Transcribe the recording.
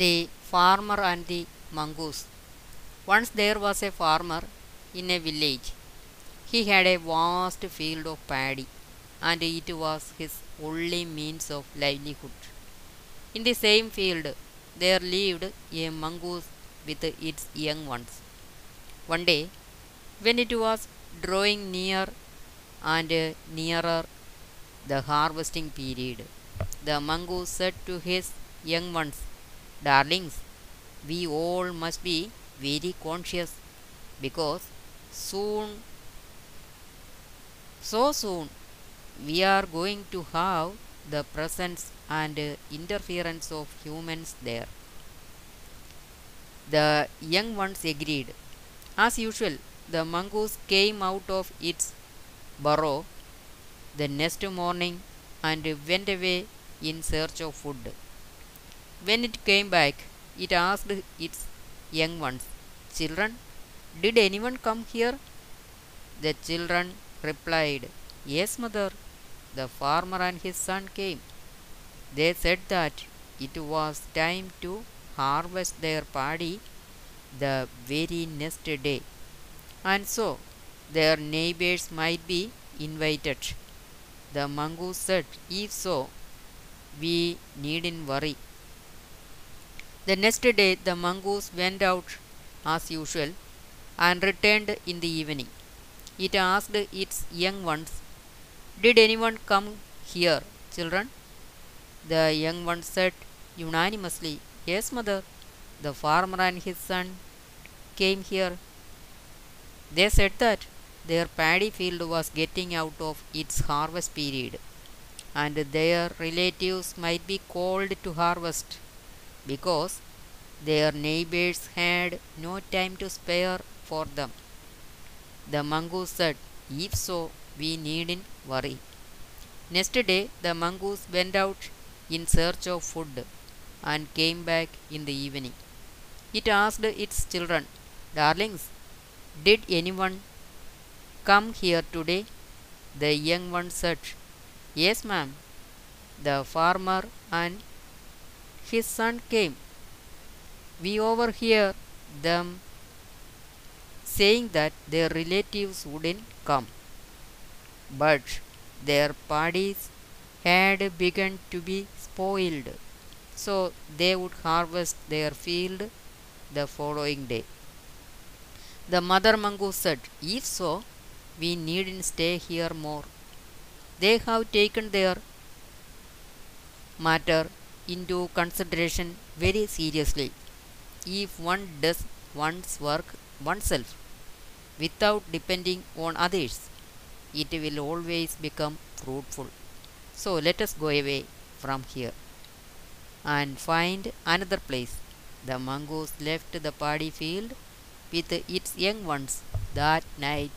The Farmer and the Mongoose. Once there was a farmer in a village. He had a vast field of paddy, and it was his only means of livelihood. In the same field there lived a mongoose with its young ones. One day, when it was drawing near and nearer the harvesting period, the mongoose said to his young ones, Darlings, we all must be very conscious because soon, so soon, we are going to have the presence and interference of humans there. The young ones agreed. As usual, the mongoose came out of its burrow the next morning and went away in search of food. When it came back, it asked its young ones, Children, did anyone come here? The children replied, Yes, mother. The farmer and his son came. They said that it was time to harvest their paddy the very next day, and so their neighbors might be invited. The mongoose said, If so, we needn't worry. The next day the mongoose went out as usual and returned in the evening. It asked its young ones, Did anyone come here, children? The young ones said unanimously, Yes, mother. The farmer and his son came here. They said that their paddy field was getting out of its harvest period, and their relatives might be called to harvest because their neighbors had no time to spare for them. The mongoose said, If so, we needn't worry. Next day, the mongoose went out in search of food and came back in the evening. It asked its children, Darlings, did anyone come here today? The young one said, Yes, ma'am. The farmer and his son came. We overhear them saying that their relatives wouldn't come. But their paddies had begun to be spoiled, so they would harvest their field the following day. The mother mongoose said, If so, we needn't stay here more. They have taken their matter into consideration very seriously. If one does one's work oneself without depending on others, it will always become fruitful. So let us go away from here and find another place. The mongoose left the paddy field with its young ones that night